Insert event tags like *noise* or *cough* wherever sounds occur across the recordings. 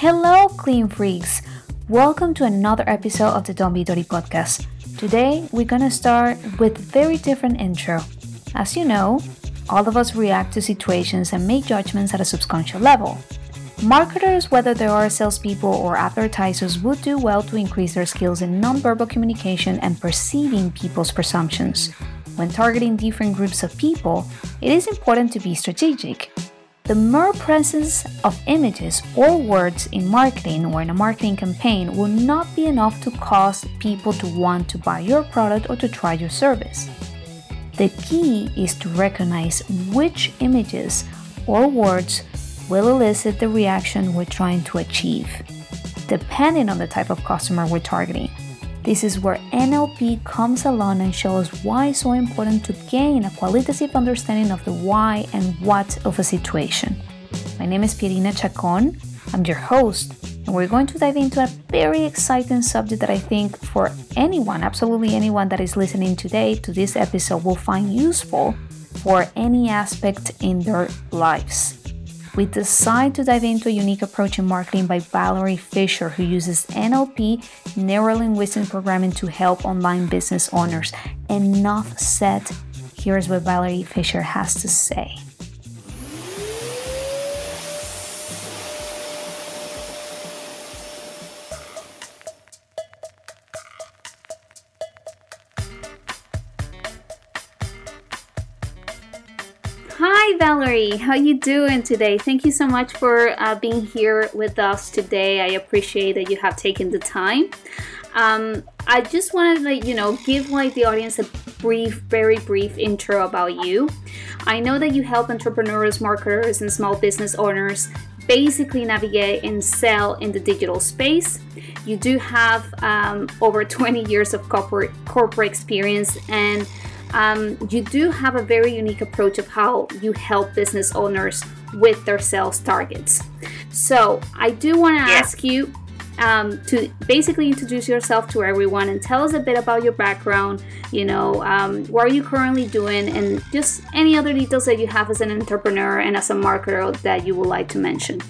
Hello, clean freaks! Welcome to another episode of the Don't Be Dirty podcast. Today, we're gonna start with a very different intro. As you know, all of us react to situations and make judgments at a subconscious level. Marketers, whether they are salespeople or advertisers, would do well to increase their skills in nonverbal communication and perceiving people's presumptions. When targeting different groups of people, it is important to be strategic. The mere presence of images or words in marketing or in a marketing campaign will not be enough to cause people to want to buy your product or to try your service. The key is to recognize which images or words will elicit the reaction we're trying to achieve, depending on the type of customer we're targeting. This is where NLP comes along and shows why it's so important to gain a qualitative understanding of the why and what of a situation. My name is Pierina Chacon. I'm your host, and we're going to dive into a very exciting subject that I think for anyone, absolutely anyone that is listening today to this episode, will find useful for any aspect in their lives. We decide to dive into a unique approach in marketing by Valerie Fisher, who uses NLP, neuro linguistic programming, to help online business owners. Enough said. Here's what Valerie Fisher has to say. How you doing today? Thank you so much for uh, being here with us today. I appreciate that you have taken the time. Um, I just wanted to, you know, give like the audience a brief, very brief intro about you. I know that you help entrepreneurs, marketers, and small business owners basically navigate and sell in the digital space. You do have um, over 20 years of corporate corporate experience and um, you do have a very unique approach of how you help business owners with their sales targets. So, I do want to yeah. ask you um, to basically introduce yourself to everyone and tell us a bit about your background. You know, um, what are you currently doing, and just any other details that you have as an entrepreneur and as a marketer that you would like to mention.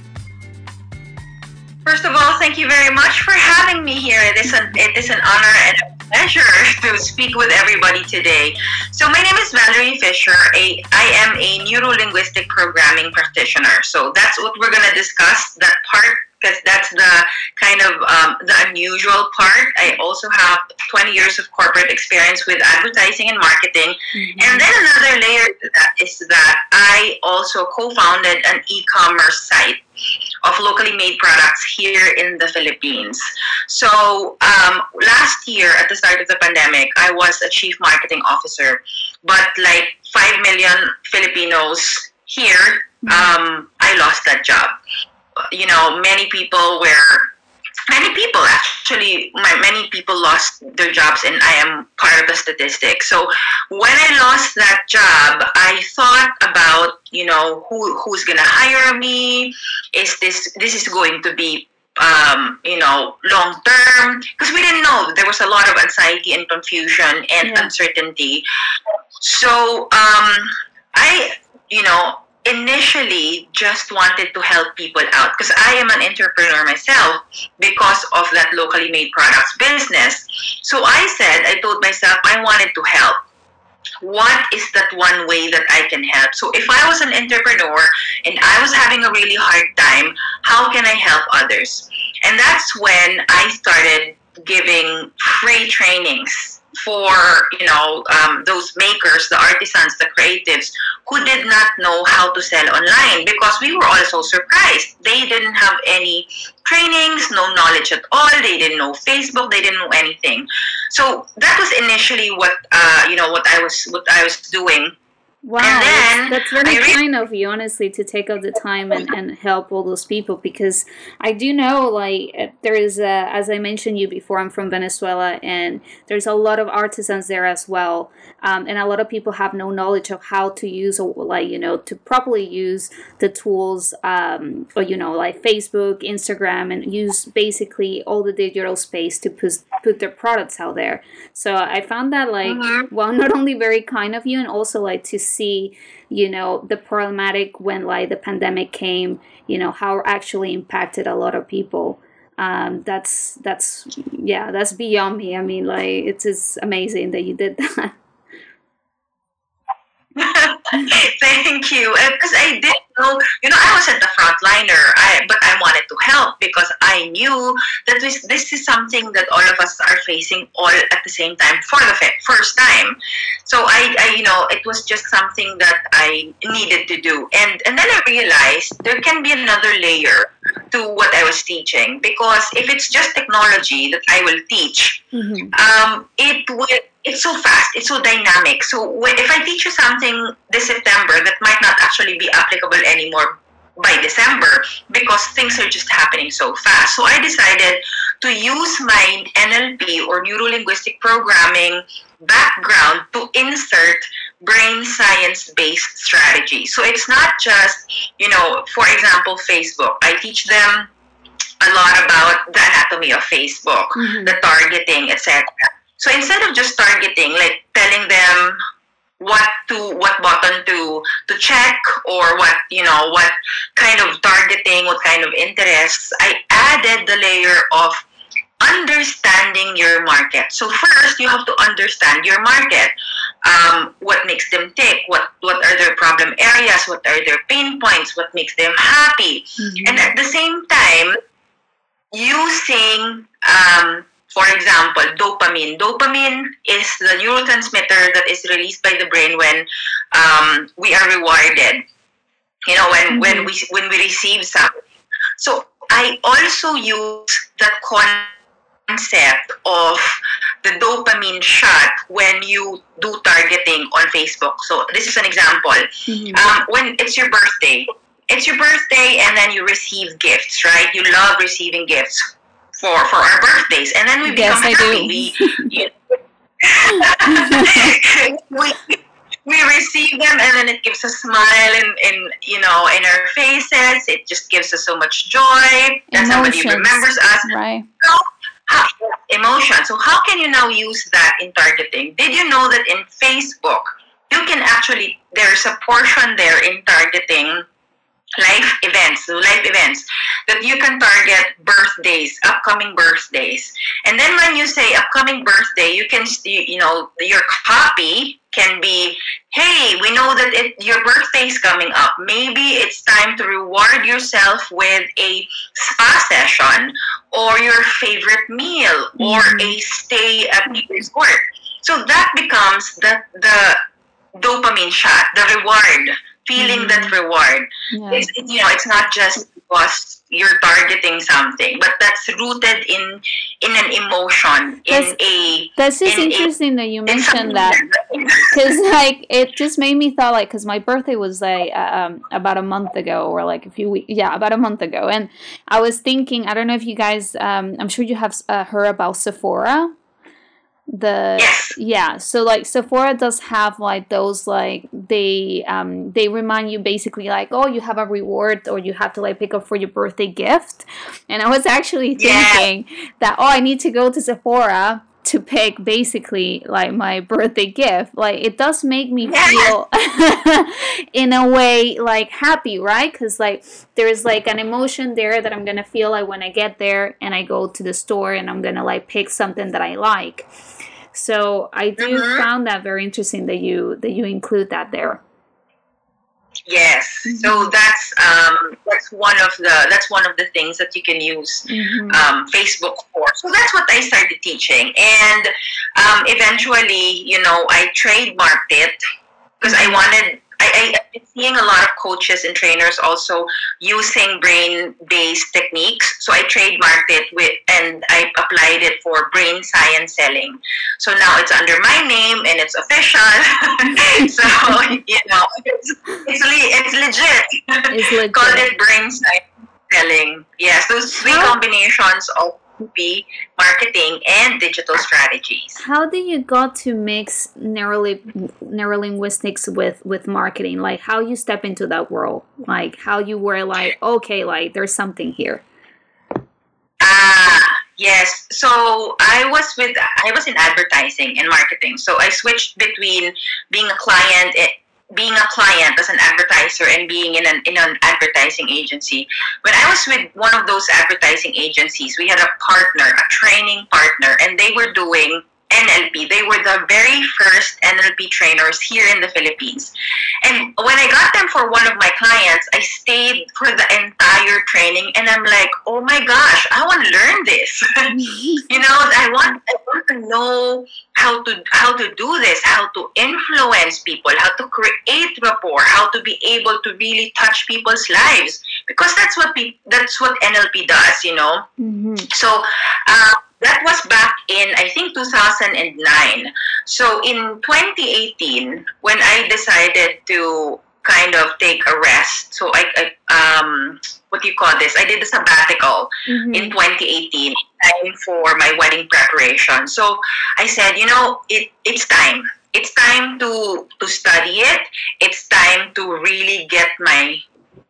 First of all, thank you very much for having me here. It is an, it is an honor and pleasure *laughs* to speak with everybody today. So my name is Valerie Fisher. A, I am a neuro-linguistic programming practitioner. So that's what we're going to discuss, that part, because that's the kind of um, the unusual part. I also have 20 years of corporate experience with advertising and marketing. Mm-hmm. And then another layer to that is that I also co-founded an e-commerce site of locally made products here in the Philippines. So um, last year, at the start of the pandemic, I was a chief marketing officer, but like five million Filipinos here, mm-hmm. um, I lost that job. You know, many people were many people actually many people lost their jobs and i am part of the statistic. So when i lost that job i thought about you know who who's gonna hire me? Is this this is going to be um, you know long term? Because we didn't know. There was a lot of anxiety and confusion and yeah. uncertainty. So um, i you know initially just wanted to help people out because I am an entrepreneur myself because of that locally made products business. So I said, I told myself I wanted to help. What is that one way that I can help? So if I was an entrepreneur and I was having a really hard time, how can I help others? And that's when I started giving free trainings for you know um, those makers, the artisans, the creatives who did not know how to sell online because we were also surprised. They didn't have any trainings, no knowledge at all. They didn't know Facebook. They didn't know anything. So that was initially what uh, you know what I was what I was doing Wow, then, that's, very kind of you, honestly, to take out the time and, and help all those people because I do know, like, uh, there is, a, as I mentioned you before, I'm from Venezuela and there's a lot of artisans there as well. Um, and a lot of people have no knowledge of how to use, or, like, you know, to properly use the tools, um, or, you know, like Facebook, Instagram, and use basically all the digital space to, pos- put their products out there. So I found that like mm-hmm. well not only very kind of you and also like to see, you know, the problematic when like the pandemic came, you know, how actually impacted a lot of people. Um, that's that's yeah, that's beyond me. I mean like it is amazing that you did *laughs* that. *laughs* Thank you. Because uh, I did know, you know, I was at the front liner, I, but I wanted to help because I knew that this, this is something that all of us are facing all at the same time for the first time. So I, I, you know, it was just something that I needed to do. And, and then I realized there can be another layer to what I was teaching because if it's just technology that I will teach, mm-hmm. um, it will it's so fast, it's so dynamic. So if I teach you something this September that might not actually be applicable anymore by December because things are just happening so fast. So I decided to use my NLP or neuro linguistic programming background to insert brain science based strategy. So it's not just, you know, for example, Facebook. I teach them a lot about the anatomy of Facebook, mm-hmm. the targeting, etc. So instead of just targeting, like telling them what to what button to to check or what you know what kind of targeting what kind of interests i added the layer of understanding your market. So first you have to understand your market. Um, what makes them tick? What what are their problem areas? What are their pain points? What makes them happy? Mm-hmm. and at the same time using um, for example, dopamine. Dopamine is the neurotransmitter that is released by the brain when um, we are rewarded. You know, when mm-hmm. when we when we receive something. So I also use the concept of the dopamine shot when you do targeting on Facebook. So this is an example. Mm-hmm. Um, when it's your birthday, it's your birthday, and then you receive gifts, right? You love receiving gifts for for our birthdays, and then we become yes, happy. We, you *laughs* we we receive them, and then it gives a smile in, in you know in our faces. It just gives us so much joy that somebody remembers us. Right. So, how, emotion. So how can you now use that in targeting? Did you know that in Facebook you can actually there's a portion there in targeting life events, so life events that you can target birthdays, upcoming birthdays. And then when you say upcoming birthday, you can, you know, your copy can be, hey, we know that it, your birthday is coming up. Maybe it's time to reward yourself with a spa session or your favorite meal or mm-hmm. a stay at the resort. So that becomes the, the dopamine shot, the reward feeling mm-hmm. that reward. Yeah. It's, you know, it's not just because you're targeting something, but that's rooted in in an emotion, that's, in a. That's just interesting a, that you mentioned that, *laughs* because like it just made me thought like because my birthday was like um, about a month ago or like a few weeks, yeah, about a month ago, and I was thinking, I don't know if you guys, um, I'm sure you have uh, heard about Sephora the yes. yeah so like sephora does have like those like they um they remind you basically like oh you have a reward or you have to like pick up for your birthday gift. And i was actually thinking yeah. that oh i need to go to sephora to pick basically like my birthday gift. Like it does make me feel *laughs* in a way like happy right? Because like there's like an emotion there that i'm gonna feel like when i get there and i go to the store and i'm gonna like pick something that i like so I do mm-hmm. found that very interesting that you that you include that there. Yes, mm-hmm. so that's um, that's one of the that's one of the things that you can use mm-hmm. um, Facebook for. So that's what I started teaching, and um, eventually, you know, I trademarked it because I mm-hmm. wanted I, have been seeing a lot of coaches and trainers also using brain-based techniques. So I trademarked it with, and I applied it for brain science selling. So now it's under my name and it's official. *laughs* so *laughs* you know, it's it's, le- it's legit. It's *laughs* legit. Called it brain science selling. Yes, those three combinations of be marketing and digital strategies. How did you got to mix neuroling- neurolinguistics with with marketing? Like how you step into that world? Like how you were like, okay, like there's something here. Ah, Yes. So I was with I was in advertising and marketing. So I switched between being a client eh, being a client as an advertiser and being in an in an advertising agency. When I was with one of those advertising agencies, we had a partner, a training partner, and they were doing NLP. They were the very first NLP trainers here in the Philippines. And when I got them for one of my clients, I stayed for the entire training and I'm like, oh my gosh, I want to learn this. *laughs* you know, I want I want to know how to how to do this, how to influence people, how to create rapport, how to be able to really touch people's lives. Because that's what pe- that's what NLP does, you know. Mm-hmm. So uh, that was back in I think 2009. So in 2018, when I decided to kind of take a rest, so I, I um, what do you call this? I did a sabbatical Mm-hmm. in 2018 time for my wedding preparation. So I said, you know, it it's time. It's time to to study it. It's time to really get my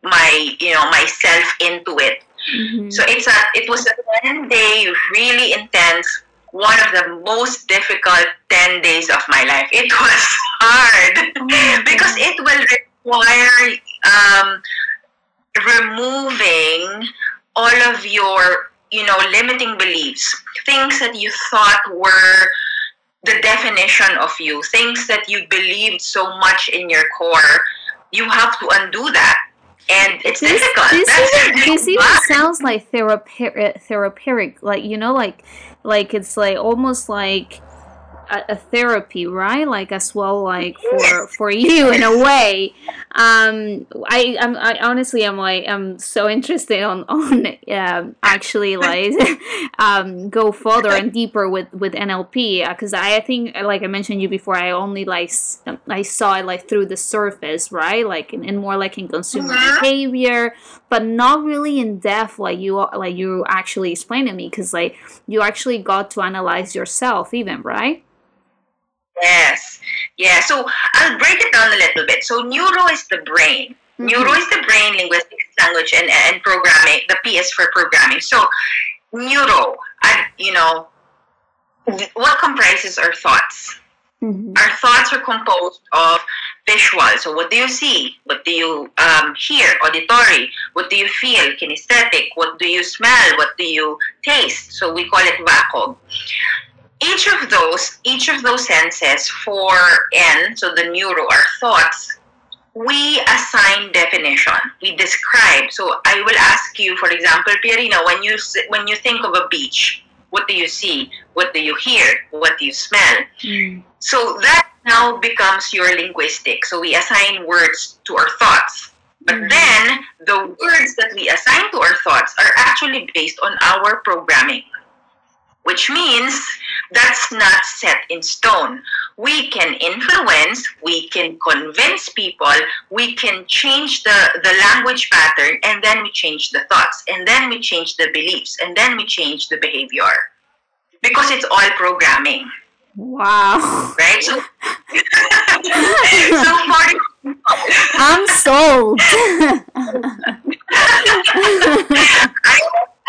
my you know myself into it Mm-hmm. so it's a it was a 10 day really intense one of the most difficult 10 days of my life. It was *laughs* hard Oh my because it will require um, removing all of your you know limiting beliefs, things that you thought were the definition of you, things that you believed so much in your core. You have to undo that. And it's this, difficult. this even, *laughs* this even sounds like therape- therapeutic like you know like like it's like almost like a, a therapy right? Like as well like for for you in a way. Um i i'm I, honestly i'm like i'm so interested on on um actually like *laughs* um go further and deeper with with nlp because I, I think like i mentioned you before i only like I saw it like through the surface right? Like in, in more like in consumer Mhm. behavior but not really in depth like you like you actually explained to me because like you actually got to analyze yourself even right Yes. Yeah. So I'll break it down a little bit. So neuro is the brain. Neuro is the brain, linguistics, language, and, and programming. The P is for programming. So neuro, and you know, what comprises our thoughts? Mhm. Our thoughts are composed of visual. So what do you see? What do you um, hear? Auditory. What do you feel? Kinesthetic. What do you smell? What do you taste? So we call it VAKOG each of those each of those senses for n so the neuro our thoughts we assign definition. We describe. So i will ask you for example pierina when you when you think of a beach what do you see? What do you hear? What do you smell? Mm. so that now becomes your linguistic. So we assign words to our thoughts. But Mhm. then the words that we assign to our thoughts are actually based on our programming which means that's not set in stone. We can influence, we can convince people, we can change the, the language pattern, and then we change the thoughts, and then we change the beliefs, and then we change the behavior. Because it's all programming, wow right? So, so for *laughs* i'm sold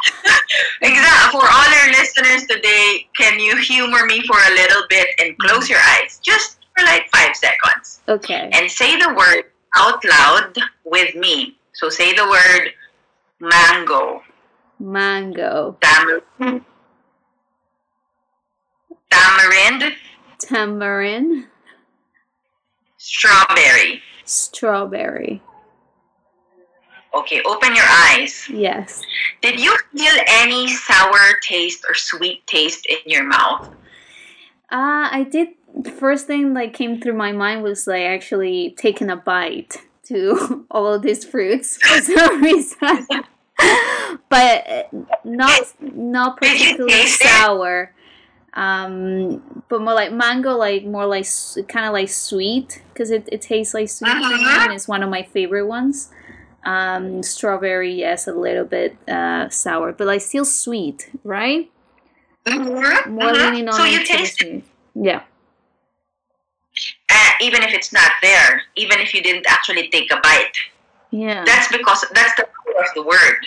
*laughs* Exactly. For all our listeners today, can you humor me for a little bit and close your eyes just for like five seconds? Okay. And say the word out loud with me? So say the word mango, mango. Tamarind, tamarind, tamarind. Strawberry. strawberry Okay, open your eyes. yes Did you feel any sour taste or sweet taste in your mouth? Uh, I did. The first thing that came through my mind was like actually taking a bite to *laughs* all of these fruits for *laughs* some reason, but uh, not not particularly sour. Um, but more like mango, like more like kind of like sweet because it, it tastes like sweet Mhm. and it's one of my favorite ones. Um, strawberry, yes, a little bit uh, sour, but like still sweet, right? Mm-hmm. More leaning on So you taste sweet. Yeah. uh, even if it's not there, even if you didn't actually take a bite. Yeah. That's because that's the power of the word.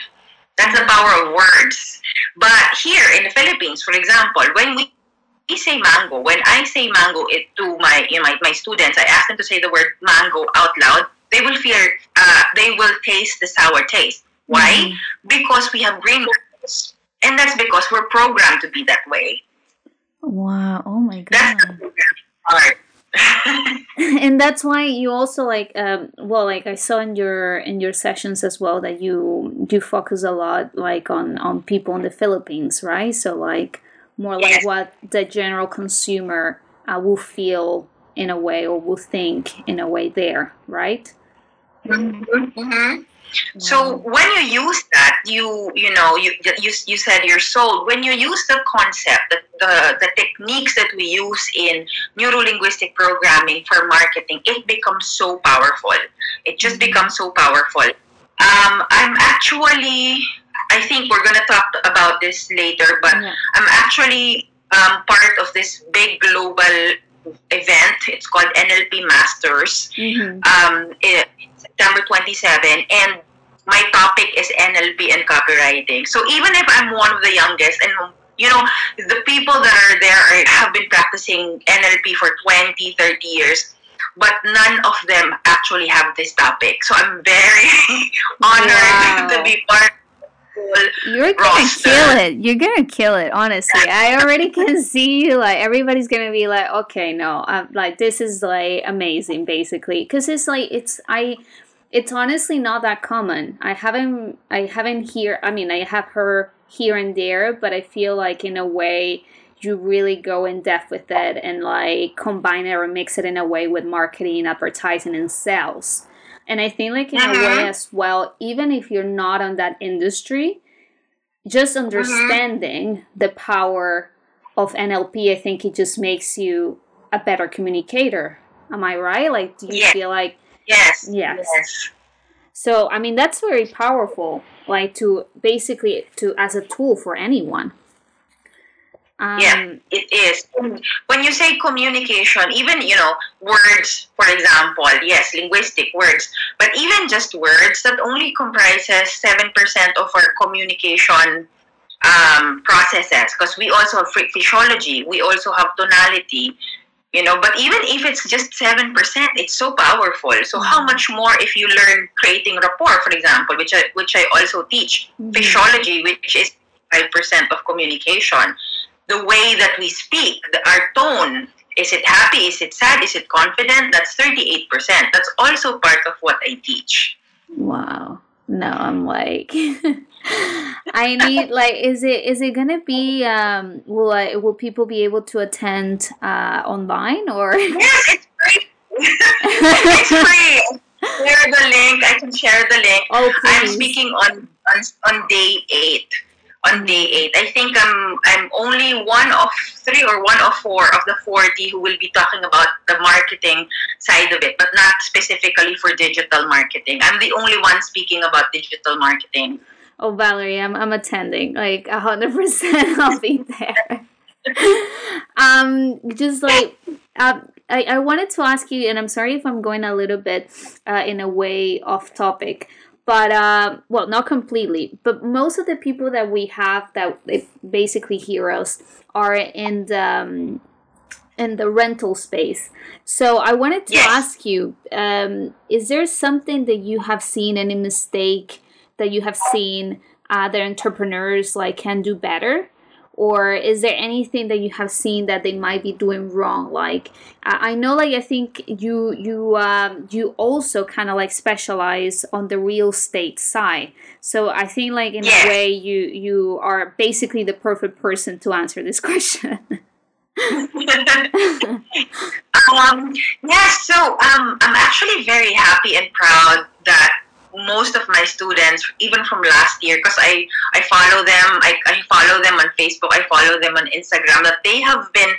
That's the power of words. But here in the Philippines, for example, when we we say mango, when I say mango it to my you know, my, my students, I ask them to say the word mango out loud. They will feel uh, they will taste the sour taste. Why? Mm. Because we have green mangoes, and that's because we're programmed to be that way. Wow! Oh my god! That's the *laughs* *laughs* and that's why you also like um, well like i saw in your in your sessions as well that you you focus a lot like on on people in the philippines right so like more like yes. what the general consumer uh, will feel in a way or will think in a way there, right? Mm-hmm. Mm-hmm. So when you use that, you you know you you, you said you're sold. When you use the concept, the, the, the techniques that we use in neurolinguistic programming for marketing, it becomes so powerful. It just mm-hmm. becomes so powerful. Um, I'm actually I think we're going to talk about this later, but yeah. I'm actually um, part of this big global event. It's called NLP Masters. Mm-hmm. Um, it, September 27, and my topic is NLP and copywriting. So even if I'm one of the youngest, and you know, the people that are there have been practicing NLP for 20, 30 years, but none of them actually have this topic. So I'm very *laughs* honored wow. to be part you're gonna roster. kill it. You're gonna kill it. Honestly, I already can *laughs* see you. Like everybody's gonna be like, okay, no, I'm, like this is like amazing, basically, because it's like it's I. It's honestly not that common. I haven't I haven't hear. I mean, I have heard here and there, but I feel like in a way you really go in depth with it and like combine it or mix it in a way with marketing, advertising, and sales and I think, like, in uh-huh. a way mm-hmm. as well, even if you're not on that industry, just mm-hmm. understanding uh-huh. the power of NLP, I think it just makes you a better communicator. Am I right? Like, do you yes. feel like. Yes. yes. Yes. So, I mean, that's very powerful, like, to basically, to as a tool for anyone. Um, yeah, it is. When you say communication, even, you know, words, for example, yes, linguistic words, but even just words, that only comprises 7% of our communication um, processes because we also have physiology, we also have tonality, you know, but even if it's just 7%, it's so powerful. So how mm-hmm. much more if you learn creating rapport, for example, which I, which I also teach, mm-hmm. physiology, which is 5% of communication the way that we speak, the, our tone. Is it happy? Is it sad? Is it confident? That's 38%. That's also part of what I teach. Wow. No, I'm like *laughs* I need *laughs* like is it is it gonna be um will I, will people be able to attend uh online or Yes, it's free. *laughs* it's free. Share the link. I can share the link. Oh, please. I'm speaking on on, on day eight on day eight. I think I'm I'm only one of three or one of four of the forty who will be talking about the marketing side of it, but not specifically for digital marketing. I'm the only one speaking about digital marketing. Oh, Valerie, I'm I'm attending. Like hundred percent, *laughs* I'll be there. *laughs* um, just like. Uh, I, I wanted to ask you, and I'm sorry if I'm going a little bit uh, in a way off topic, but uh, well not completely but most of the people that we have that basically heroes are in the um, in the rental space so i wanted to yes. ask you um, is there something that you have seen any mistake that you have seen other entrepreneurs like can do better or is there anything that you have seen that they might be doing wrong? Like i know like i think you you um, you also kind of like specialize on the real estate side. So i think like in a way you you are basically the perfect person to answer this *laughs* question. *laughs* Um, yes so um, i'm actually very happy and proud that most of my students, even from last year, because I, I follow them, I, I follow them on Facebook, I follow them on Instagram, that they have been,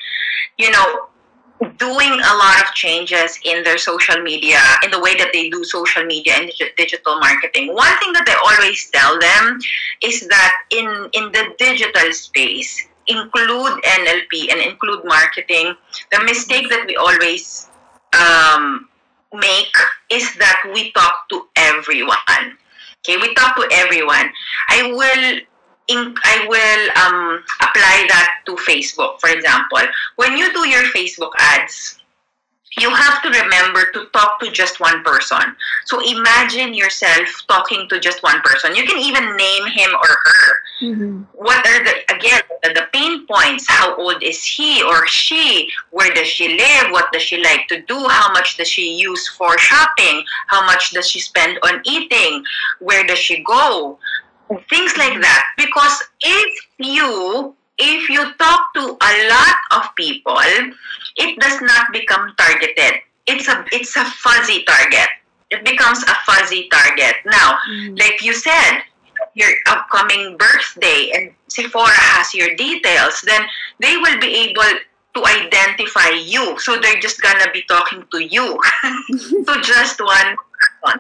you know, doing a lot of changes in their social media, in the way that they do social media and digital marketing. One thing that I always tell them is that in, in the digital space, include NLP and include marketing. The mistake that we always um, make is that we talk to everyone. Okay, we talk to everyone. I will in, I will um, apply that to Facebook, for example. When you do your Facebook ads, you have to remember to talk to just one person. So imagine yourself talking to just one person. You can even name him or her. Mm-hmm. What are the again the pain points? How old is he or she? Where does she live? What does she like to do? How much does she use for shopping? How much does she spend on eating? Where does she go? Things like that. Because if you if you talk to a lot of people, it does not become targeted. It's a it's a fuzzy target. It becomes a fuzzy target. Now, mm. like you said, your upcoming birthday and Sephora has your details, then they will be able to identify you. So they're just gonna be talking to you. *laughs* so just one.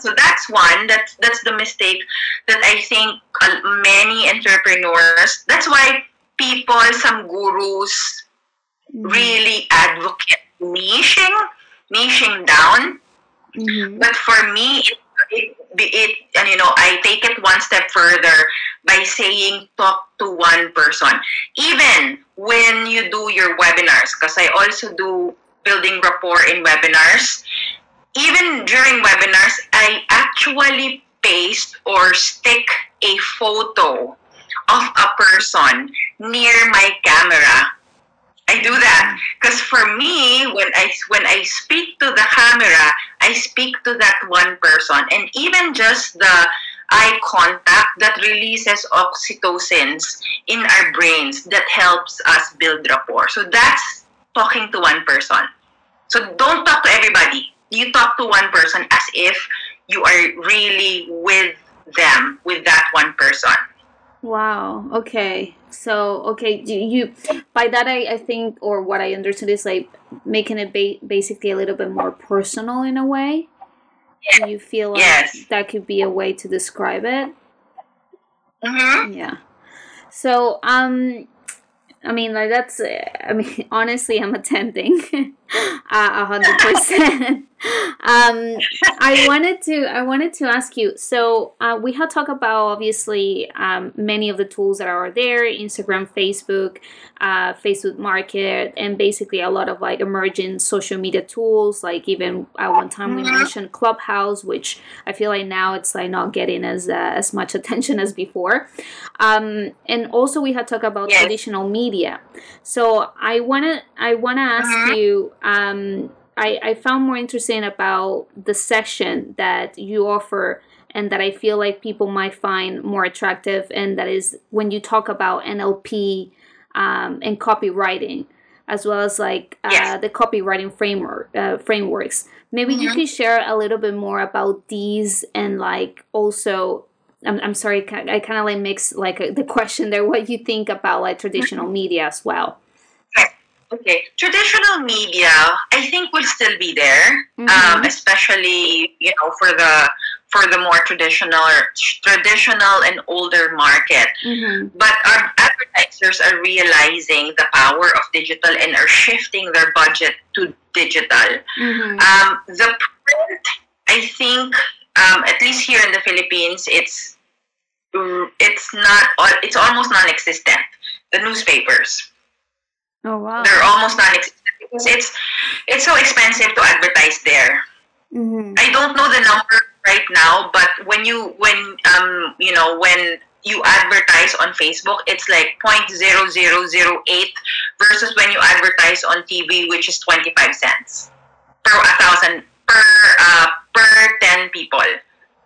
So that's one. That's that's the mistake that I think many entrepreneurs. That's why people, some gurus, mm-hmm. really advocate niching, niching down. Mm-hmm. But for me, it, it, it, and you know, I take it one step further by saying talk to one person. Even when you do your webinars, because I also do building rapport in webinars. Even during webinars, I actually paste or stick a photo of a person near my camera. I do that because for me, when I when I speak to the camera, I speak to that one person, and even just the eye contact that releases oxytocins in our brains that helps us build rapport. So that's talking to one person. So don't talk to everybody. You talk to one person as if you are really with them, with that one person. Wow. Okay. So okay, do you by that I, I think or what I understood is like making it ba- basically a little bit more personal in a way. Do you feel like yes. that could be a way to describe it? Mm-hmm. Yeah. So um I mean, like that's. I mean, *laughs* honestly, I'm attending *laughs* a hundred percent. *laughs* Um, I wanted to. I wanted to ask you. So uh, we had talked about obviously um, many of the tools that are there: Instagram, Facebook, uh, Facebook Market, and basically a lot of like emerging social media tools. Like even at one time we mm-hmm. mentioned Clubhouse, which I feel like now it's like not getting as uh, as much attention *laughs* as before. Um, and also we had talked about yes. traditional media. So I wanna I wanna ask mm-hmm. you. Um, I, I found more interesting about the session that you offer and that I feel like people might find more attractive, and that is when you talk about NLP um, and copywriting, as well as like uh, yes. the copywriting framework uh, frameworks. Maybe mm-hmm. you could share a little bit more about these, and like also, I'm, I'm sorry, I kind of like mix like the question there. What you think about like traditional media as well? Okay, traditional media, I think will still be there, mm-hmm. um, especially you know for the for the more traditional traditional and older market. Mm-hmm. But our advertisers are realizing the power of digital and are shifting their budget to digital. Mm-hmm. Um, the print, I think, um, at least here in the Philippines, it's it's not it's almost non-existent. The newspapers Oh wow! They're almost non-existent because it's it's so expensive to advertise there. Mm-hmm. I don't know the number right now, but when you when um you know when you advertise on Facebook, it's like 0.0008 versus when you advertise on TV, which is 25 cents per a thousand per uh, per 10 people.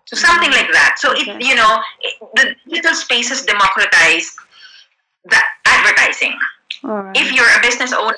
So something like that. So okay. it you know it, the digital spaces democratize the advertising. Right. If you're a business owner,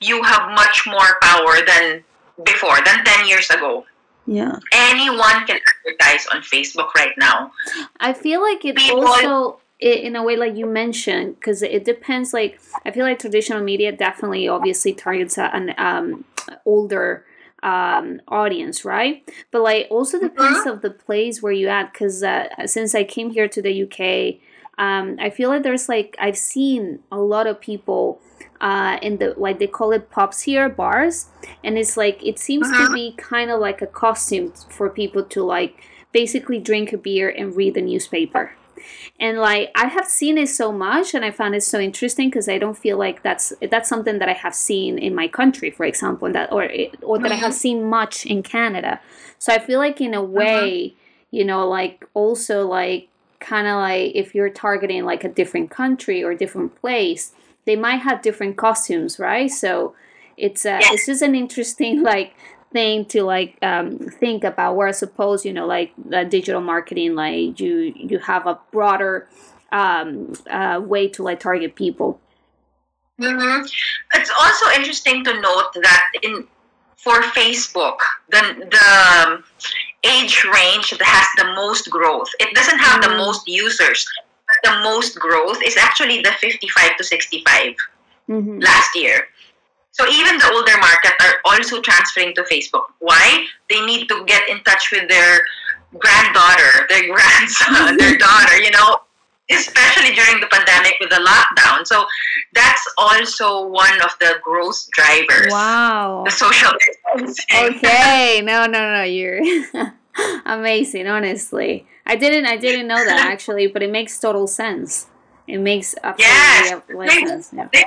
you have much more power than before, than 10 years ago. Yeah. Anyone can advertise on Facebook right now. I feel like it People, also in a way like you mentioned because it depends like i feel like traditional media definitely obviously targets an um, older um, audience right but like also depends mm-hmm. of the place where you at because uh, since i came here to the uk um, I feel like there's like I've seen a lot of people uh, in the like they call it pops here bars, and it's like it seems uh-huh. to be kind of like a costume for people to like basically drink a beer and read the newspaper and like i have seen it so much and i found it so interesting because i don't feel like that's that's something that i have seen in my country for example that or or that i have mm-hmm. seen much in canada so i feel like in a uh-huh. way uh-huh. you know like also like kind of like if you're targeting like a different country or different place they might have different costumes right so it's uh, it's just an interesting *laughs* like thing to like um, think about where I suppose you know like the digital marketing like you you have a broader um, uh, way to like target people. Mm-hmm. It's also interesting to note that in for Facebook the the age range that has the most growth it doesn't have mm-hmm. the most users. The most growth is actually the 55 to 65 mm-hmm. last year. So even the older market are also transferring to Facebook. Why? They need to get in touch with their granddaughter, their grandson, their *laughs* daughter, you know, especially during the pandemic with the lockdown. So that's also one of the growth drivers. Wow. The social distancing. Okay. No, no, no. You're *laughs* amazing, honestly. I didn't I didn't know that *laughs* actually, but it makes total sense. It makes absolutely yes, sense. Yeah. They,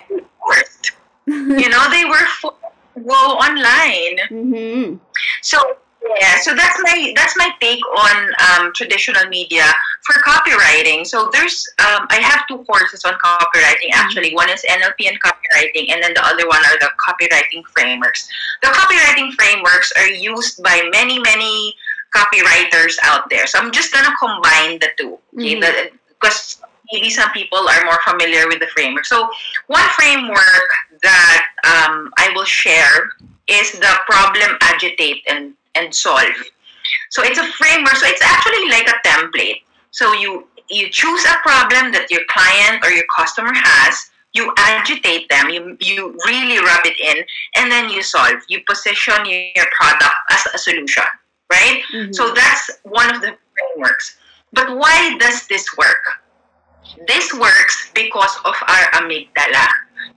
you know, they were for, go online. *laughs* Mm-hmm. So yeah, so that's my that's my take on um, traditional media for copywriting. So there's um, I have two courses on copywriting mm-hmm. actually. One is NLP and copywriting, and then the other one are the copywriting frameworks. The copywriting frameworks are used by many many copywriters out there. So I'm just gonna combine the two, okay? Mm-hmm. Because maybe some people are more familiar with the framework. So one framework that um, I will share is the problem agitate and, and solve. So it's a framework. So it's actually like a template. So you you choose a problem that your client or your customer has. You agitate them. You you really rub it in, and then you solve. You position your product as a solution, right? Mm-hmm. So that's one of the frameworks. But why does this work? This works because of our amygdala.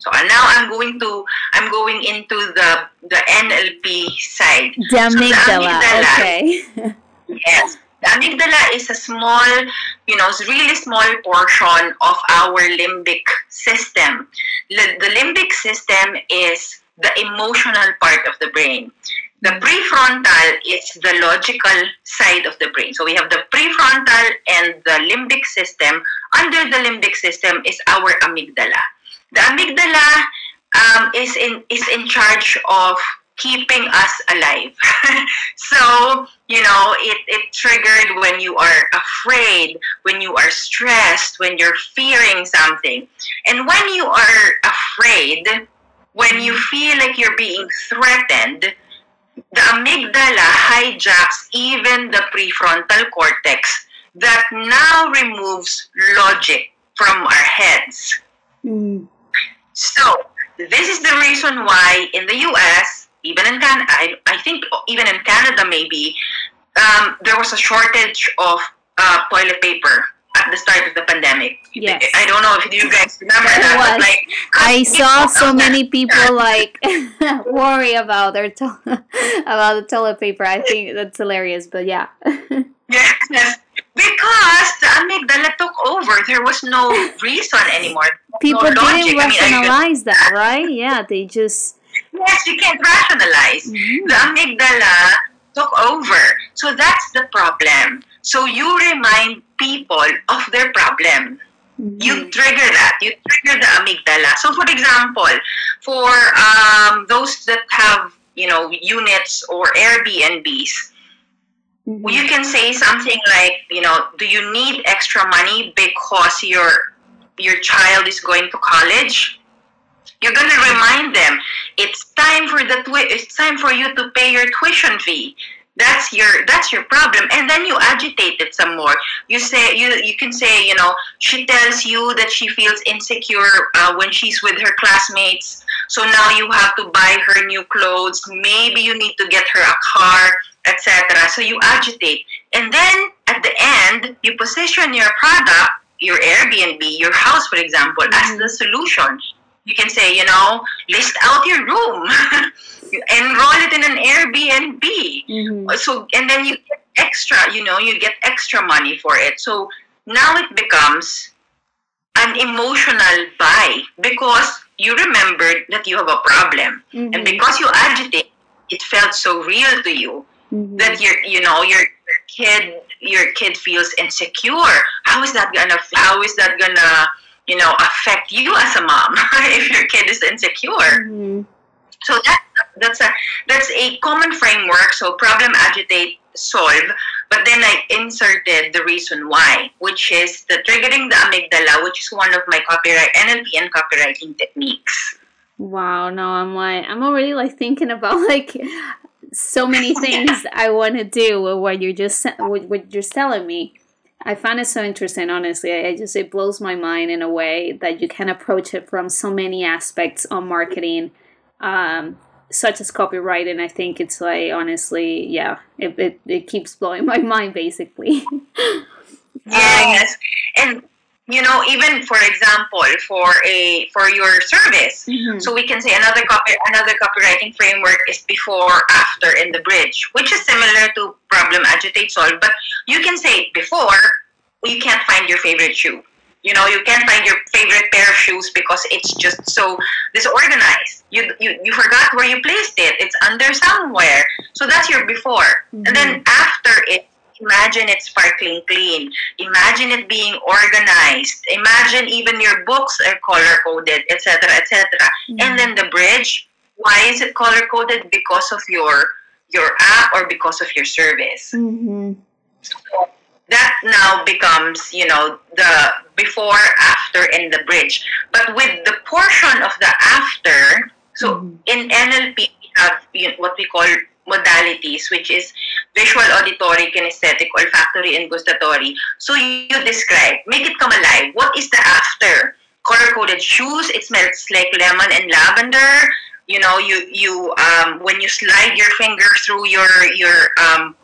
So uh, now I'm going to I'm going into the the NLP side. The amygdala. So the amygdala okay. yes. The amygdala is a small, you know, really small portion of our limbic system. The limbic system is the emotional part of the brain. The prefrontal is the logical side of the brain. So we have the prefrontal and the limbic system. Under the limbic system is our amygdala. The amygdala um, is in is in charge of keeping us alive. *laughs* so, you know, it, it triggered when you are afraid, when you are stressed, when you're fearing something. And when you are afraid, when you feel like you're being threatened, the amygdala hijacks even the prefrontal cortex that now removes logic from our heads. Mm. So, this is the reason why in the US, even in Canada, I, I think even in Canada maybe, um, there was a shortage of uh, toilet paper at the start of the pandemic. Yes. I don't know if you guys remember that. But like, I saw so *laughs* many people like *laughs* worry about their to- *laughs* about the toilet paper. I think that's hilarious, but yeah. yes, because the amygdala took over. There was no reason anymore. People no didn't rationalize I mean, that, *laughs* right? Yeah, they just. Yes, you can't rationalize. Mm-hmm. The amygdala took over. So that's the problem. So you remind people of their problem. Mm-hmm. You trigger that. You trigger the amygdala. So, for example, for um, those that have you know units or Airbnbs, mm-hmm. you can say something like, you know, do you need extra money because your your child is going to college? You're gonna remind them it's time for the twi- it's time for you to pay your tuition fee. That's your that's your problem. And then you agitate it some more. You say you you can say you know she tells you that she feels insecure uh, when she's with her classmates. So now you have to buy her new clothes. Maybe you need to get her a car etc so you agitate and then at the end you position your product your airbnb your house for example mm-hmm. as the solution you can say, you know, list out your room, *laughs* enroll it in an Airbnb. Mm-hmm. So, and then you get extra, you know, you get extra money for it. So now it becomes an emotional buy because you remembered that you have a problem. Mm-hmm. And because you agitate, it felt so real to you mm-hmm. that you're, you know, your kid, your kid feels insecure. How is that gonna, how is that gonna, you know, affect you as a mom *laughs* if your kid is insecure? Mm-hmm. So that that's a that's a common framework. So problem, agitate, solve. But then I inserted the reason why, which is the triggering the amygdala, which is one of my copyright NLP and copywriting techniques. Wow, no, I'm like I'm already like thinking about *laughs* like so many *laughs* things I want to do with what you're just what, what you're telling me. I find it so interesting, honestly. I just it blows my mind in a way that you can approach it from so many aspects on marketing, um, such as copywriting. I think it's like honestly, yeah, it it, it keeps blowing *laughs* my mind basically. yes, and you know even for example for a for your service. Mm-hmm. so we can say another copy another copywriting framework is before after in the bridge which is similar to problem agitate solve but you can say before you can't find your favorite shoe. You know you can't find your favorite pair of shoes because it's just so disorganized. You you, you forgot where you placed it. It's under somewhere. So that's your before. Mm-hmm. and then after it imagine it sparkling clean imagine it being organized imagine even your books are color coded etc etc mm-hmm. and then the bridge why is it color coded because of your your app or because of your service mm-hmm. so that now becomes you know the before after and the bridge but with the portion of the after so mm-hmm. in nlp we have you know, what we call modalities, which is visual, auditory, kinesthetic, olfactory, and gustatory. So you, describe, make it come alive. What is the after? Color coded shoes. It smells like lemon and lavender. You know, you you um, when you slide your finger through your your um,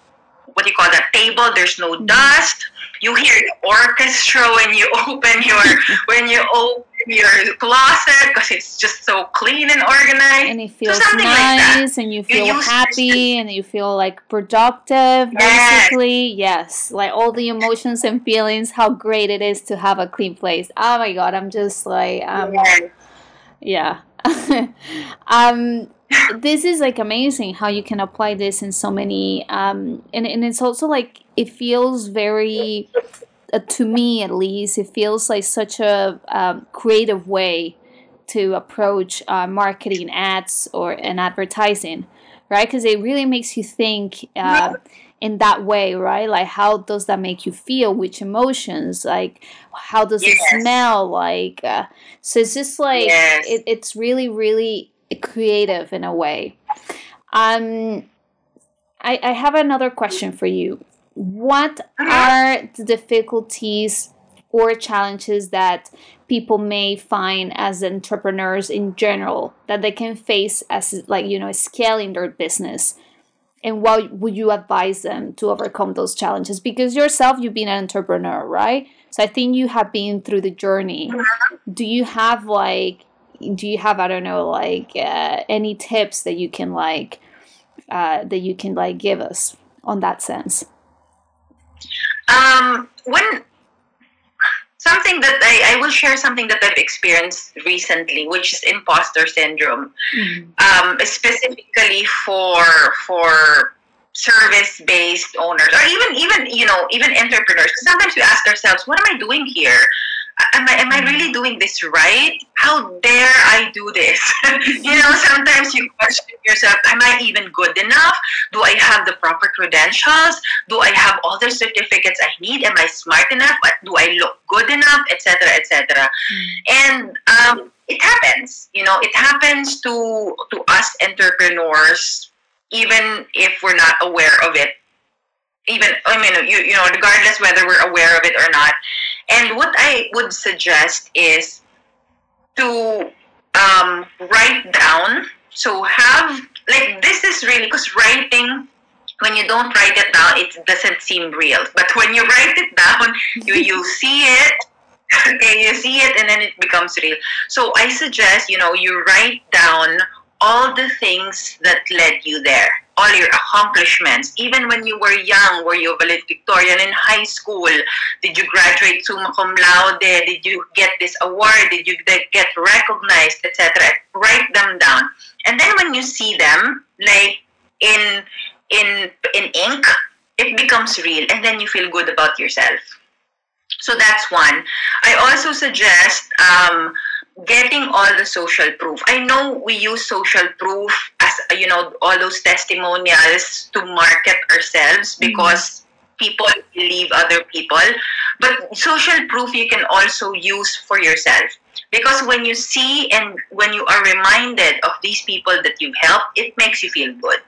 what do you call that table? There's no mm-hmm. dust. You hear the orchestra when you *laughs* open your when you open your closet because it's just so clean and organized. And it feels so nice, like and you feel you happy, and you feel like productive. Yes. Basically, yes, like all the emotions and feelings. How great it is to have a clean place. Oh my god, I'm just like, um, yes. yeah. *laughs* um, this is like amazing how you can apply this in so many um and, and it's also like it feels very uh, to me at least it feels like such a um, creative way to approach uh, marketing ads or an advertising right because it really makes you think uh, in that way right like how does that make you feel which emotions like how does yes. it smell like uh, so it's just like yes. it, it's really really creative in a way. Um, I, I have another question for you. What are the difficulties or challenges that people may find as entrepreneurs in general that they can face as like you know scaling their business? And what would you advise them to overcome those challenges? Because yourself you've been an entrepreneur right? So i think you have been through the journey. Do you have like do you have i don't know like uh, any tips that you can like uh, that you can like give us on that sense um when something that I, I will share something that I've experienced recently, which is imposter syndrome, mm-hmm. um, specifically for for service based owners or even even you know even entrepreneurs. Sometimes we ask ourselves, what am I doing here? Am I, am I really doing this right? How dare I do this? *laughs* you know, sometimes you question yourself, am I even good enough? Do I have the proper credentials? Do I have all the certificates I need? Am I smart enough? Do I look good enough? Etc. Etc. Mm. And um, it happens. You know, it happens to to us entrepreneurs, even if we're not aware of it even I mean you you know regardless whether we're aware of it or not. And what I would suggest is to um, write down. So have like this is really because writing when you don't write it down it doesn't seem real. But when you write it down, you *laughs* you see it. Okay, you see it and then it becomes real. So I suggest you know you write down all the things that led you there all your accomplishments. Even when you were young, were you valedictorian in high school? Did you graduate summa cum laude? Did you get this award? Did you get recognized, etc.? Write them down. And then when you see them, like in in in ink, it becomes real, and then you feel good about yourself. So that's one. I also suggest um, getting all the social proof. I know we use social proof you know all those testimonials to market ourselves mm-hmm. because people believe other people, but social proof you can also use for yourself. Because when you see and when you are reminded of these people that you've helped, it makes you feel good.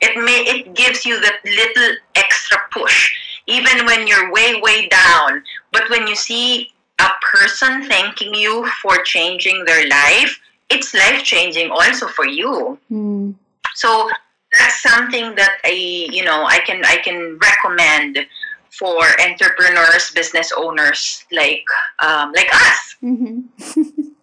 It may it gives you that little extra push, even when you're way way down. But when you see a person thanking you for changing their life, it's life changing also for you. Mm. So that's something that I, you know, I can I can recommend for entrepreneurs, business owners like um, like us. Mm-hmm. *laughs*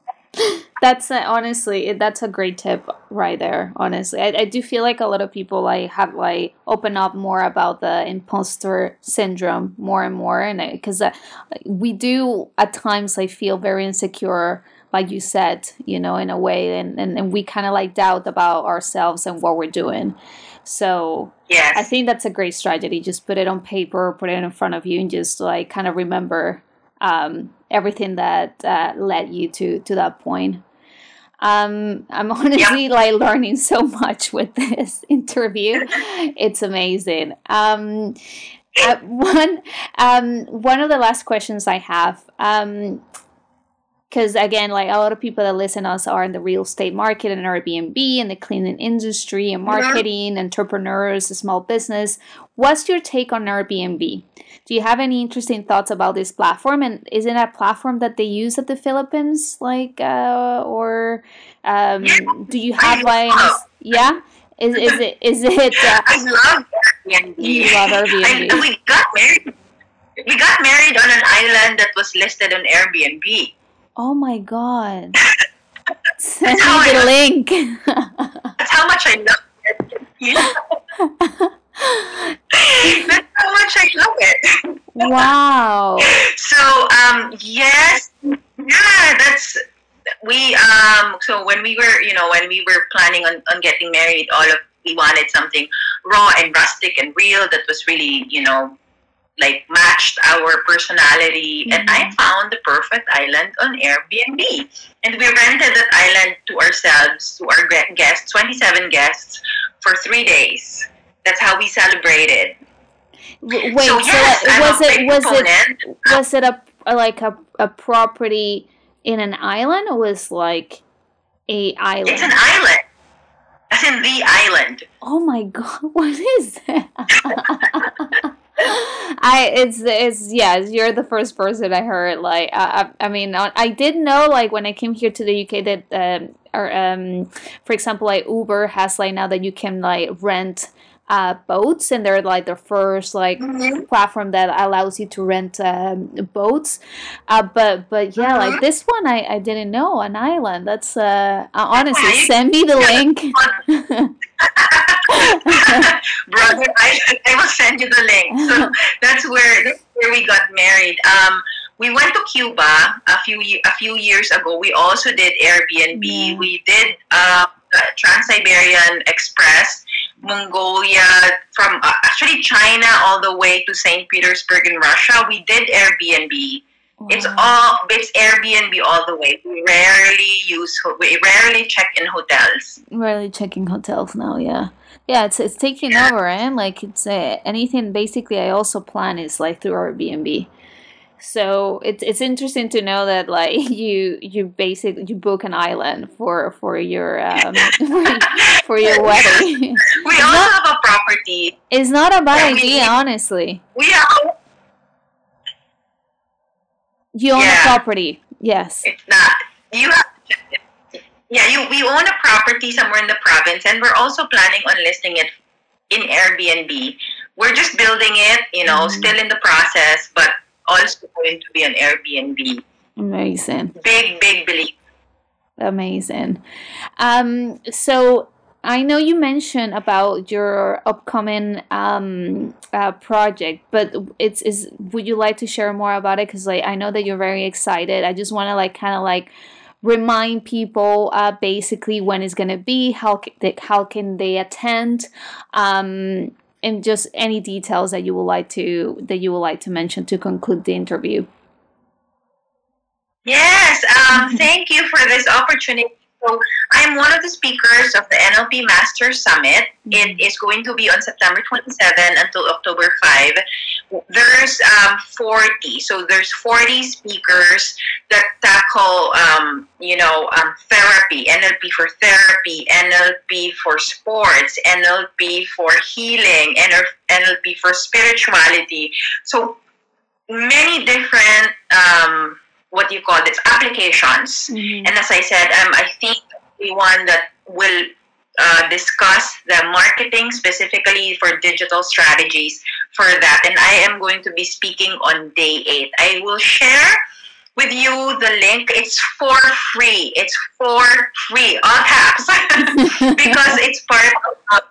that's uh, honestly that's a great tip right there honestly I, I do feel like a lot of people like have like open up more about the imposter syndrome more and more and because uh, we do at times like feel very insecure like you said you know in a way and and, and we kind of like doubt about ourselves and what we're doing so yes. i think that's a great strategy just put it on paper put it in front of you and just like kind of remember um, everything that uh, led you to to that point. Um, I'm *laughs* honestly yeah. like learning so much with this *laughs* interview. it's amazing. Um, *laughs* uh, one um, one of the last questions I have. Um, because again like a lot of people that listen to us are in the real estate market and airbnb and the cleaning industry and marketing entrepreneurs small business. What's your take on airbnb? Do you have any interesting thoughts about this platform? And is it a platform that they use at the philippines like uh, or um, do you have like yeah? Is, is it is it uh, *laughs* i love airbnb. You love airbnb. I, we got married we got married on an island that was listed on airbnb Oh my god. *laughs* Send me the link. That's how much I love it. *laughs* That's how much I love it. Wow. *laughs* So um yes, yeah, that's we um so when we were you know when we were planning on, on getting married all of we wanted something raw and rustic and real that was really you know like matched our personality. Mm-hmm. and i mm-hmm. found the perfect island on airbnb. And we rented that island to ourselves to our guests 27 guests for three days. That's how we celebrated. Wait so, yes, so was it was it was it a like a, a property in an island or was like a island? It's an island. As in the island. Oh my *laughs* god what is that *laughs* I it's it's yeah you're the first person I heard like I I mean I did know like when I came here to the UK that um or um for example like Uber has like now that you can like rent uh, boats and they're like the first like mm-hmm. platform that allows you to rent um, boats. Uh, but but yeah mm-hmm. like this one I, I didn't know an island. That's uh, uh honestly send me the link *laughs* *laughs* brother I, I will send you the link so *laughs* that's where that's where we got married um we went to Cuba a few a few years ago. We also did Airbnb. Yeah. We did uh, Trans Siberian Express Mongolia, from uh, actually China all the way to St. Petersburg in Russia. We did Airbnb. It's all it's Airbnb all the way. We rarely use we rarely check in hotels. Rarely checking hotels now, yeah. Yeah, it's it's taking over, and like it's uh, anything. Basically, I also plan is like through Airbnb. So it's it's interesting to know that like *laughs* you you basically you book an island for for your um, *laughs* for your *laughs* wedding. We also not, have a property. It's not a bad idea, honestly. We have. You own yeah. a property, yes. It's not. You have. Yeah, you we own a property somewhere in the province, and we're also planning on listing it in Airbnb. We're just building it, you know, mm. still in the process, but also going to be an Airbnb. Amazing. Big, big belief. Amazing. Um, so I know you mentioned about your upcoming um, uh, project, but it's is would you like to share more about it? Because like I know that you're very excited. I just want to like kind of like remind people uh, basically when it's gonna be, how how can they attend, um, and just any details that you would like to that you would like to mention to conclude the interview. Yes, um, thank you for this opportunity so I'm one of the speakers of the NLP Master Summit. It mm-hmm. going to be on September 27 until October 5. There's um, 40, so there's 40 speakers that tackle, um, you know, um, therapy, NLP for therapy, NLP for sports, NLP for healing, NLP for spirituality. So many different um, what do you call this applications. Mm-hmm. And as I said, um, I think the one that will uh, discuss the marketing specifically for digital strategies for that. And I am going to be speaking on day eight. I will share with you the link. It's for free. It's for free, all caps, *laughs* because it's part of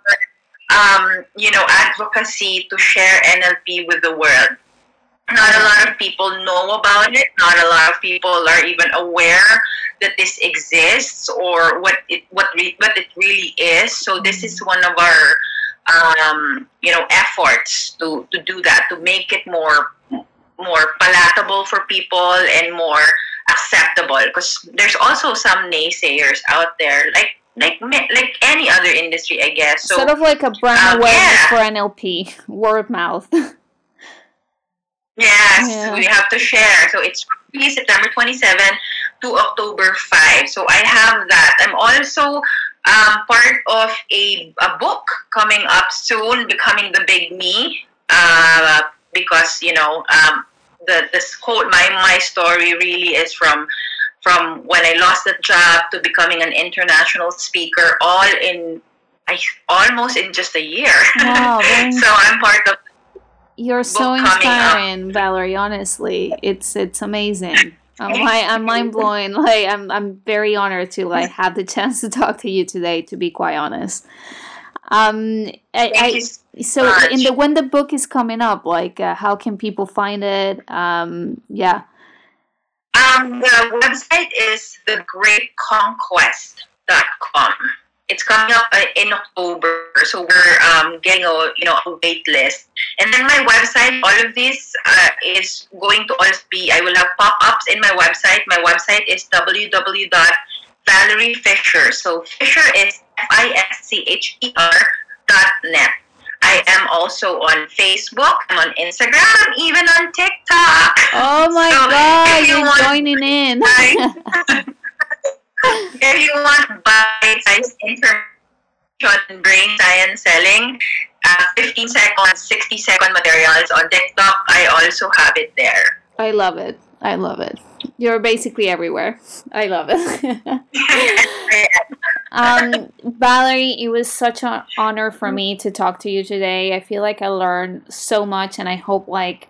our, um, you know, advocacy to share NLP with the world not a lot of people know about it. Not a lot of people are even aware that this exists or what it what re, what it really is. So this is one of our um, you know efforts to to do that to make it more more palatable for people and more acceptable because there's also some naysayers out there like like like any other industry i guess so sort of like a brand um, awareness yeah. for nlp word mouth *laughs* Yes, yeah. we have to share. So it's September 27 to October 5. So I have that. I'm also um, part of a, a book coming up soon, Becoming the Big Me, uh, because, you know, um, the this quote, my, my story really is from from when I lost the job to becoming an international speaker, all in I, almost in just a year. Wow, *laughs* so I'm part of you're so inspiring, Valerie. Honestly, it's it's amazing. I'm, like, I'm mind blowing. *laughs* Like I'm I'm very honored to like *laughs* have the chance to talk to you today. To be quite honest, um, I, I so much. in the when the book is coming up, like uh, how can people find it? Um, yeah. Um, the website is thegreatconquest.com it's coming up uh, in October, so we're um, getting a you know a wait list. And then my website, all of this uh, is going to always be. I will have pop ups in my website. My website is www.valeriefischer. So Fischer is F I S C H E R dot net. I am also on Facebook. I'm on Instagram. I'm even on TikTok. Oh my so God! You are joining in. *laughs* *laughs* if you want bite-sized information on brain science selling, uh, 15 second, 60 second materials on TikTok, I also have it there. I love it. I love it. You're basically everywhere. I love it. *laughs* um, Valerie, it was such an honor for me to talk to you today. I feel like I learned so much, and I hope like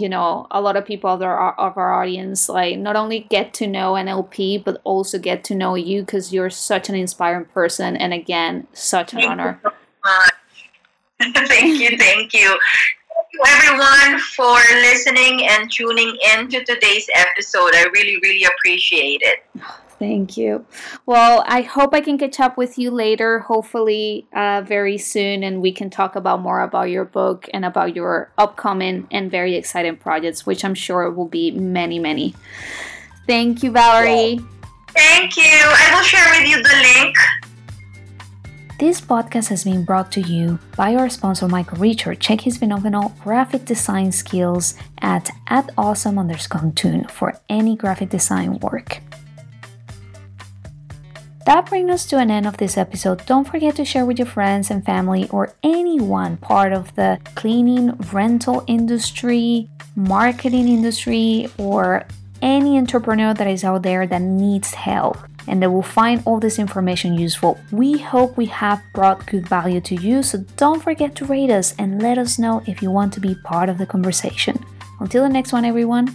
you know a lot of people of our, of our audience like not only get to know nlp but also get to know you because you're such an inspiring person and again such an thank honor. you so *laughs* thank you thank you. Thank you everyone for listening and tuning in to today's episode. I really really appreciate it *sighs* *sighs* *sighs* Thank you. Well, I hope I can catch up with you later, hopefully uh, very soon, and we can talk about more about your book and about your upcoming and very exciting projects, which I'm sure will be many, many. Thank you, Valerie. Thank you. I will share with you the link. This podcast has been brought to you by our sponsor Michael Richard. Check his phenomenal graphic design skills at at awesome underscore tune for any graphic design work. That brings us to an end of this episode. Don't forget to share with your friends and family or anyone part of the cleaning, rental industry, marketing industry, or any entrepreneur that is out there that needs help and they will find all this information useful. We hope we have brought good value to you, so don't forget to rate us and let us know if you want to be part of the conversation. Until the next one, everyone.